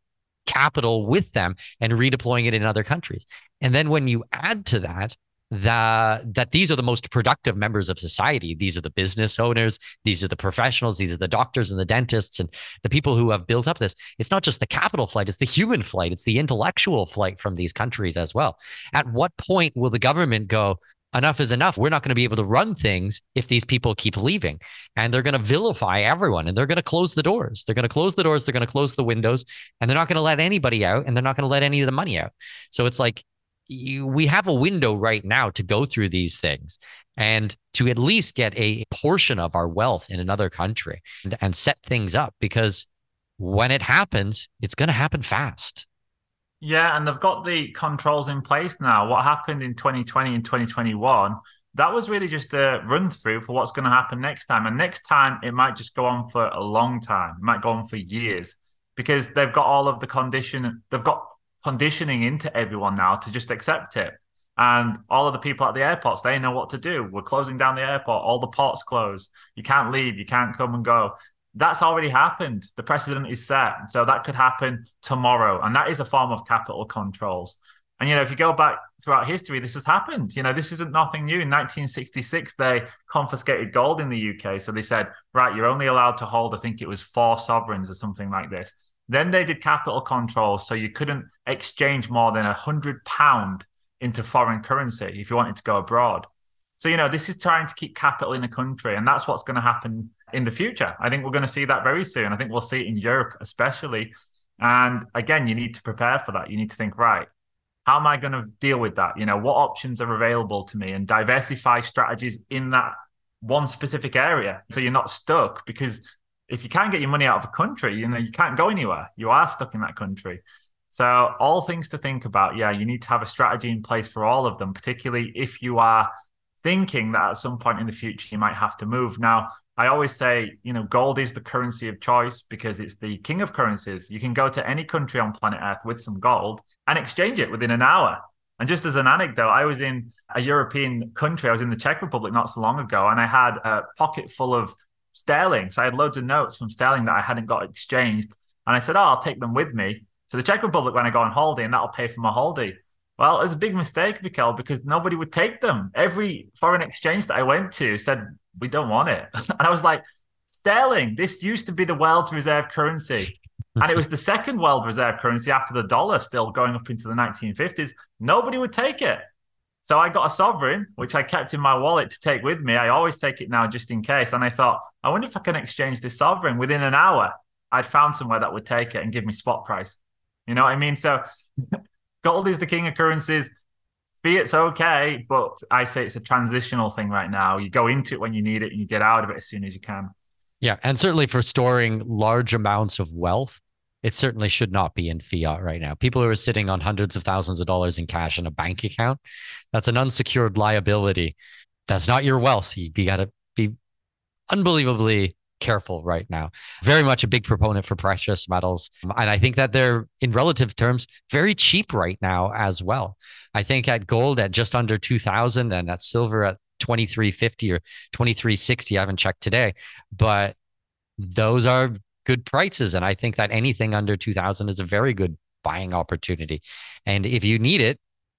capital with them and redeploying it in other countries? And then when you add to that that that these are the most productive members of society. These are the business owners. These are the professionals. These are the doctors and the dentists and the people who have built up this. It's not just the capital flight. It's the human flight. It's the intellectual flight from these countries as well. At what point will the government go enough is enough. We're not going to be able to run things if these people keep leaving. And they're going to vilify everyone and they're going to close the doors. They're going to close the doors they're going to close the windows and they're not going to let anybody out and they're not going to let any of the money out. So it's like you, we have a window right now to go through these things and to at least get a portion of our wealth in another country and, and set things up because when it happens, it's going to happen fast. Yeah, and they've got the controls in place now. What happened in 2020 and 2021, that was really just a run through for what's going to happen next time. And next time, it might just go on for a long time, it might go on for years because they've got all of the condition, they've got conditioning into everyone now to just accept it. And all of the people at the airports, they know what to do. We're closing down the airport. All the ports close. You can't leave. You can't come and go. That's already happened. The precedent is set. So that could happen tomorrow. And that is a form of capital controls. And, you know, if you go back throughout history, this has happened. You know, this isn't nothing new. In 1966, they confiscated gold in the UK. So they said, right, you're only allowed to hold, I think it was four sovereigns or something like this. Then they did capital controls. so you couldn't exchange more than a hundred pound into foreign currency if you wanted to go abroad. So you know this is trying to keep capital in a country, and that's what's going to happen in the future. I think we're going to see that very soon. I think we'll see it in Europe, especially. And again, you need to prepare for that. You need to think, right, how am I going to deal with that? You know, what options are available to me and diversify strategies in that one specific area so you're not stuck because if you can't get your money out of a country, you know, you can't go anywhere. You are stuck in that country. So, all things to think about. Yeah, you need to have a strategy in place for all of them, particularly if you are thinking that at some point in the future you might have to move. Now, I always say, you know, gold is the currency of choice because it's the king of currencies. You can go to any country on planet Earth with some gold and exchange it within an hour. And just as an anecdote, I was in a European country. I was in the Czech Republic not so long ago, and I had a pocket full of sterling. So I had loads of notes from sterling that I hadn't got exchanged. And I said, Oh, I'll take them with me to the Czech Republic when I go on holiday, and that'll pay for my holiday. Well, it was a big mistake, Mikkel, because nobody would take them. Every foreign exchange that I went to said, We don't want it. and I was like, Sterling, this used to be the world's reserve currency. and it was the second world reserve currency after the dollar, still going up into the 1950s. Nobody would take it. So I got a sovereign, which I kept in my wallet to take with me. I always take it now just in case. And I thought, I wonder if I can exchange this sovereign within an hour. I'd found somewhere that would take it and give me spot price. You know what I mean? So gold is the king of currencies. Fiat's okay, but I say it's a transitional thing right now. You go into it when you need it and you get out of it as soon as you can. Yeah. And certainly for storing large amounts of wealth, it certainly should not be in fiat right now. People who are sitting on hundreds of thousands of dollars in cash in a bank account, that's an unsecured liability. That's not your wealth. You, you got to be unbelievably careful right now. Very much a big proponent for precious metals. Um, and I think that they're, in relative terms, very cheap right now as well. I think at gold at just under 2000 and at silver at 2350 or 2360. I haven't checked today, but those are good prices. And I think that anything under 2000 is a very good buying opportunity. And if you need it,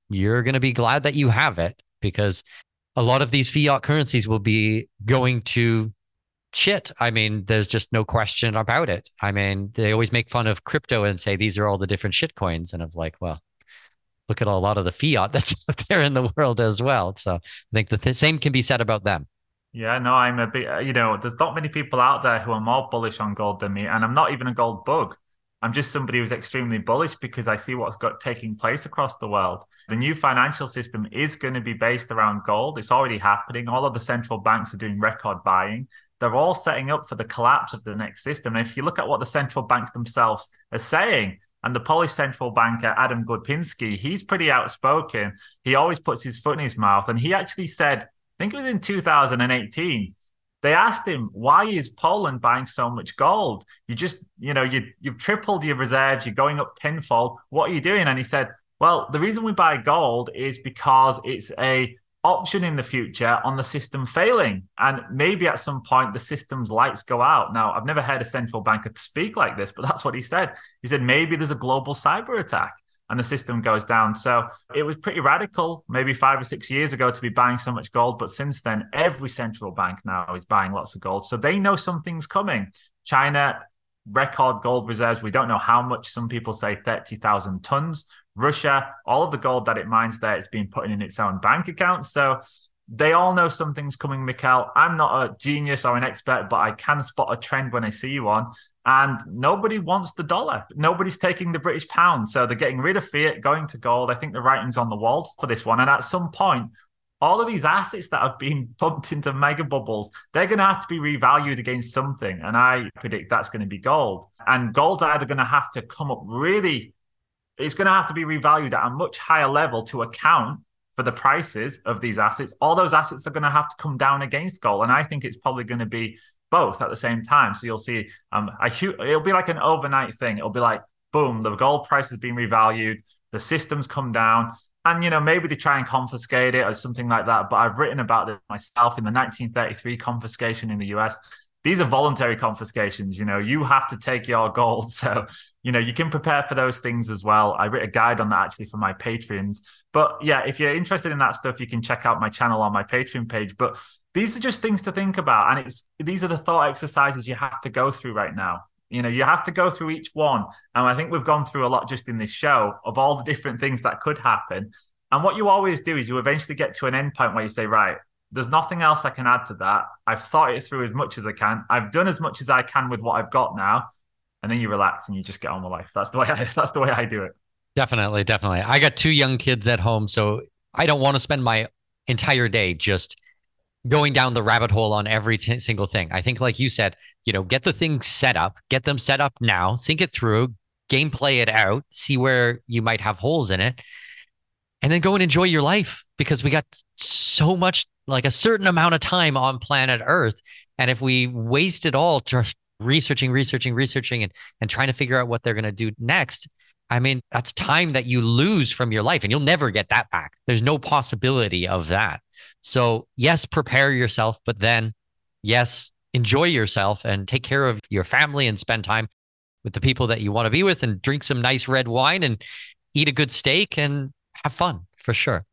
you're going to be glad that you have it because a lot of these fiat currencies will be going to shit. I mean, there's just no question about it. I mean, they always make fun of crypto and say these are all the different shit coins. And of like, well, look at a lot of the fiat that's out there in the world as well. So I think the th- same can be said about them. Yeah, no, I'm a bit, uh, you know, there's not many people out there who are more bullish on gold than me. And I'm not even a gold bug. I'm just somebody who's extremely bullish because I see what's got taking place across the world. The new financial system is going to be based around gold. It's already happening. All of the central banks are doing record buying. They're all setting up for the collapse of the next system. And if you look at what the central banks themselves are saying, And the Polish central banker, Adam Glapiński, he's pretty outspoken. He always puts his foot in his mouth. And he actually said, I think it was in 2018, they asked him, why is Poland buying so much gold? You just, you know, you, you've tripled your reserves, you're going up tenfold. What are you doing? And he said, well, the reason we buy gold is because it's a option in the future on the system failing. And maybe at some point the system's lights go out. Now, I've never heard a central banker speak like this, but that's what he said. He said maybe there's a global cyber attack and the system goes down. So it was pretty radical maybe five or six years ago to be buying so much gold. But since then, every central bank now is buying lots of gold. So they know something's coming. China, record gold reserves. We don't know how much. Some people say 30,000 tons. Russia, all of the gold that it mines there, it's being put in its own bank account. So they all know something's coming, Mikkel. I'm not a genius or an expert, but I can spot a trend when I see one. And nobody wants the dollar. Nobody's taking the British pound. So they're getting rid of fiat, going to gold. I think the writing's on the wall for this one. And at some point, all of these assets that have been pumped into mega bubbles, they're going to have to be revalued against something. And I predict that's going to be gold. And gold's either going to have to come up really it's going to have to be revalued at a much higher level to account for the prices of these assets. All those assets are going to have to come down against gold, and I think it's probably going to be both at the same time. So you'll see um, a huge. It'll be like an overnight thing. It'll be like boom, the gold price has been revalued, the systems come down. And you know maybe they try and confiscate it or something like that. But I've written about this myself in the 1933 confiscation in the U.S these are voluntary confiscations. You know, you have to take your gold. So, you know, you can prepare for those things as well. I wrote a guide on that actually for my Patreons. But yeah, if you're interested in that stuff, you can check out my channel on my Patreon page. But these are just things to think about. And it's these are the thought exercises you have to go through right now. You know, you have to go through each one. And I think we've gone through a lot just in this show of all the different things that could happen. And what you always do is you eventually get to an end point where you say, right, there's nothing else I can add to that. I've thought it through as much as I can. I've done as much as I can with what I've got now, and then you relax and you just get on with life. That's the way. I, that's the way I do it. Definitely, definitely. I got two young kids at home, so I don't want to spend my entire day just going down the rabbit hole on every t- single thing. I think, like you said, you know, get the things set up, get them set up now, think it through, gameplay it out, see where you might have holes in it, and then go and enjoy your life because we got so much like a certain amount of time on planet Earth. And if we waste it all just researching, researching, researching, and, and trying to figure out what they're going to do next, I mean, that's time that you lose from your life and you'll never get that back. There's no possibility of that. So, yes, prepare yourself, but then, yes, enjoy yourself and take care of your family and spend time with the people that you want to be with and drink some nice red wine and eat a good steak and have fun for sure.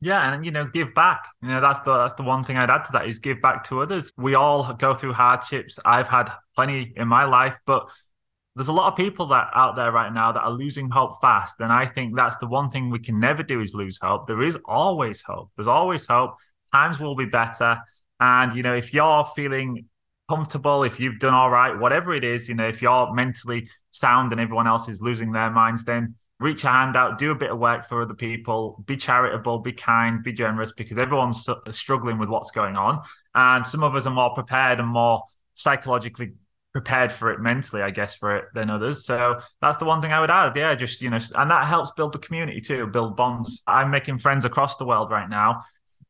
Yeah, and you know, give back. You know, that's the that's the one thing I'd add to that is give back to others. We all go through hardships. I've had plenty in my life, but there's a lot of people that out there right now that are losing hope fast. And I think that's the one thing we can never do is lose hope. There is always hope. There's always hope. Times will be better. And you know, if you're feeling comfortable, if you've done all right, whatever it is, you know, if you're mentally sound and everyone else is losing their minds, then reach a hand out, do a bit of work for other people, be charitable, be kind, be generous, because everyone's struggling with what's going on. And some of us are more prepared and more psychologically prepared for it mentally, I guess, for it than others. So that's the one thing I would add. Yeah, just, you know, and that helps build the community too, build bonds. I'm making friends across the world right now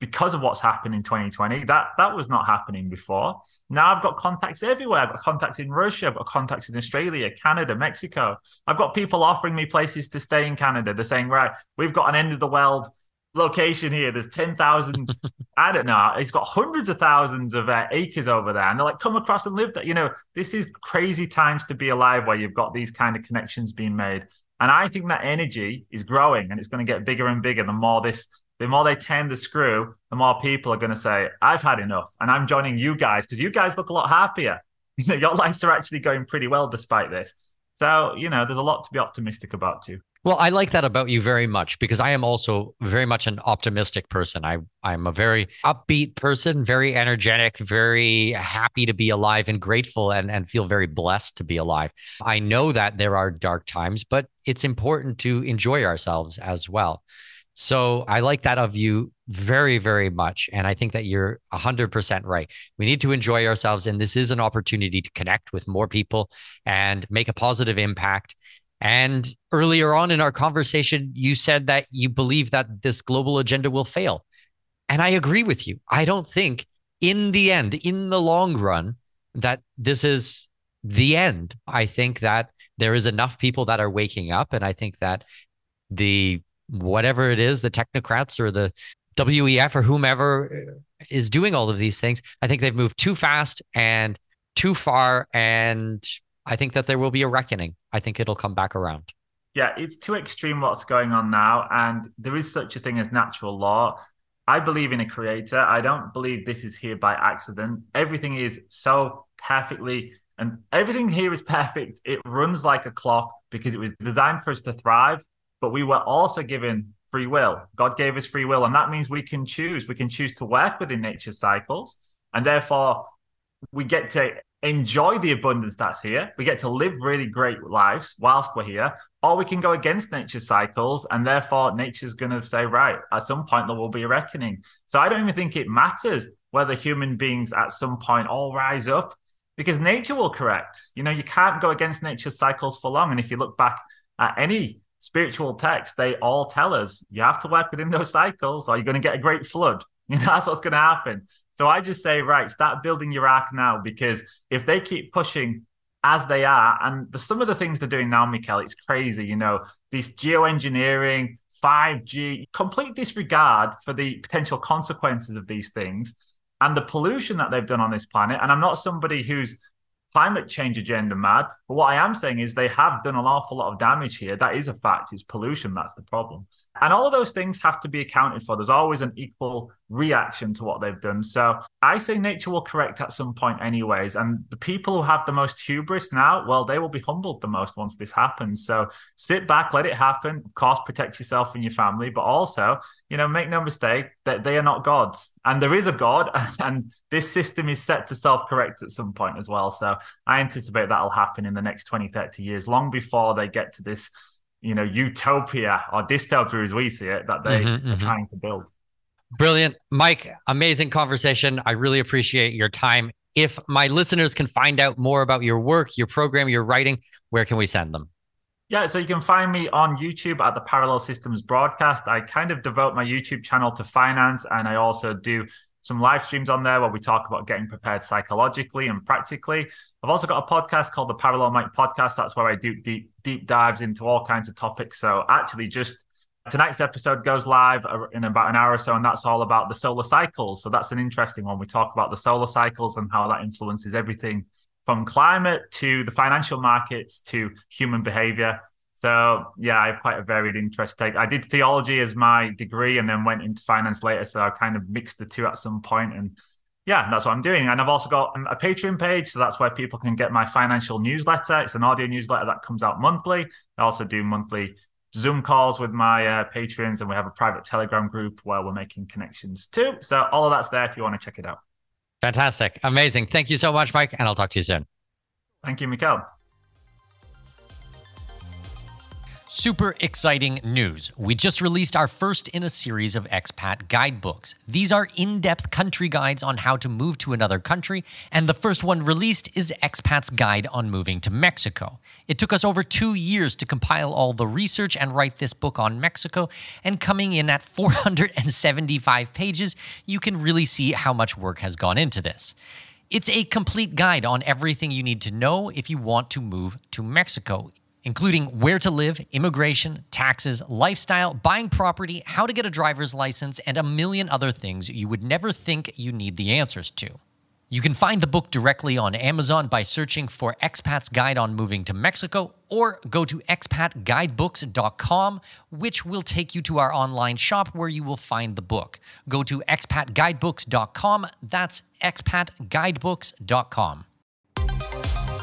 because of what's happened in 2020. That that was not happening before. Now I've got contacts everywhere. I've got contacts in Russia, I've got contacts in Australia, Canada, Mexico. I've got people offering me places to stay in Canada. They're saying, right, we've got an end of the world location here. There's 10,000, I don't know, it's got hundreds of thousands of uh, acres over there. And they're like, come across and live there. You know, this is crazy times to be alive where you've got these kind of connections being made. And I think that energy is growing and it's going to get bigger and bigger the more this the more they turn the screw, the more people are going to say, I've had enough. And I'm joining you guys because you guys look a lot happier. You know, your lives are actually going pretty well despite this. So, you know, there's a lot to be optimistic about too. Well, I like that about you very much because I am also very much an optimistic person. I I'm a very upbeat person, very energetic, very happy to be alive and grateful and and feel very blessed to be alive. I know that there are dark times, but it's important to enjoy ourselves as well. So I like that of you very, very much. And I think that you're 100% right. We need to enjoy ourselves. And this is an opportunity to connect with more people and make a positive impact And earlier on in our conversation, you said that you believe that this global agenda will fail. And I agree with you. I don't think in the end, in the long run, that this is the end. I think that there is enough people that are waking up. And I think that the whatever it is, the technocrats or the WEF or whomever uh, is doing all of these things, I think they've moved too fast and too far. And I think that there will be a reckoning. I think it'll come back around. Yeah, it's too extreme what's going on now. And there is such a thing as natural law. I believe in a creator. I don't believe this is here by accident. Everything is so perfectly, and everything here is perfect. It runs like a clock because it was designed for us to thrive, but we were also given free will. God gave us free will, and that means we can choose. We can choose to work within nature's cycles, and therefore we get to enjoy the abundance that's here. We get to live really great lives whilst we're here, or we can go against nature's cycles, and therefore nature's going to say, right, at some point there will be a reckoning. So I don't even think it matters whether human beings at some point all rise up because nature will correct. You know, you can't go against nature's cycles for long. And if you look back at any spiritual text, they all tell us you have to work within those cycles or you're going to get a great flood. You know, that's what's going to happen. So I just say, right, start building your ark now because if they keep pushing as they are, and the, some of the things they're doing now, Mikkel, it's crazy. You know, this geoengineering, 5G, complete disregard for the potential consequences of these things and the pollution that they've done on this planet. And I'm not somebody who's climate change agenda mad. But what I am saying is they have done an awful lot of damage here. That is a fact. It's pollution that's the problem. And all of those things have to be accounted for. There's always an equal reaction to what they've done. So I say nature will correct at some point, anyways. And the people who have the most hubris now, well, they will be humbled the most once this happens. So sit back, let it happen. Of course, protect yourself and your family, but also, you know, make no mistake that they are not gods. And there is a God, and this system is set to self correct at some point as well. So I anticipate that'll happen in the next 20, 30 years, long before they get to this. You know, utopia or dystopia as we see it that they mm-hmm, are mm-hmm. trying to build. Brilliant. Mike, amazing conversation. I really appreciate your time. If my listeners can find out more about your work, your program, your writing, where can we send them? Yeah, so you can find me on YouTube at the Parallel Systems broadcast. I kind of devote my YouTube channel to finance, and I also do some live streams on there where we talk about getting prepared psychologically and practically. I've also got a podcast called the Parallel Mike Podcast. That's where I do deep deep dives into all kinds of topics. So actually, just Tonight's episode goes live uh, in about an hour or so, and that's all about the solar cycles. So that's an interesting one. We talk about the solar cycles and how that influences everything from climate to the financial markets to human behavior. So yeah, I have quite a varied interest. take. I did theology as my degree and then went into finance later. So I kind of mixed the two at some point and yeah, that's what I'm doing. And I've also got a Patreon page. So that's where people can get my financial newsletter. It's an audio newsletter that comes out monthly. I also do monthly Zoom calls with my uh, patrons, and we have a private Telegram group where we're making connections too. So all of that's there if you want to check it out. Fantastic. Amazing. Thank you so much, Mike, and I'll talk to you soon. Thank you, Mikkel. Super exciting news. We just released our first in a series of expat guidebooks. These are in depth country guides on how to move to another country, and the first one released is Expat's Guide on Moving to Mexico. It took us over two years to compile all the research and write this book on Mexico, and coming in at 475 pages, you can really see how much work has gone into this. It's a complete guide on everything you need to know if you want to move to Mexico including where to live, immigration, taxes, lifestyle, buying property, how to get a driver's license, and a million other things you would never think you need the answers to. You can find the book directly on Amazon by searching for Expat's Guide on Moving to Mexico or go to expatguidebooks.com, which will take you to our online shop where you will find the book. Go to expatguidebooks.com. That's expatguidebooks.com.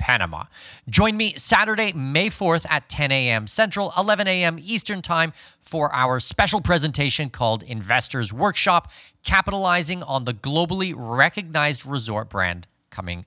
Panama. Join me Saturday, May 4th at 10 a.m. Central, 11 a.m. Eastern Time for our special presentation called Investors Workshop, capitalizing on the globally recognized resort brand coming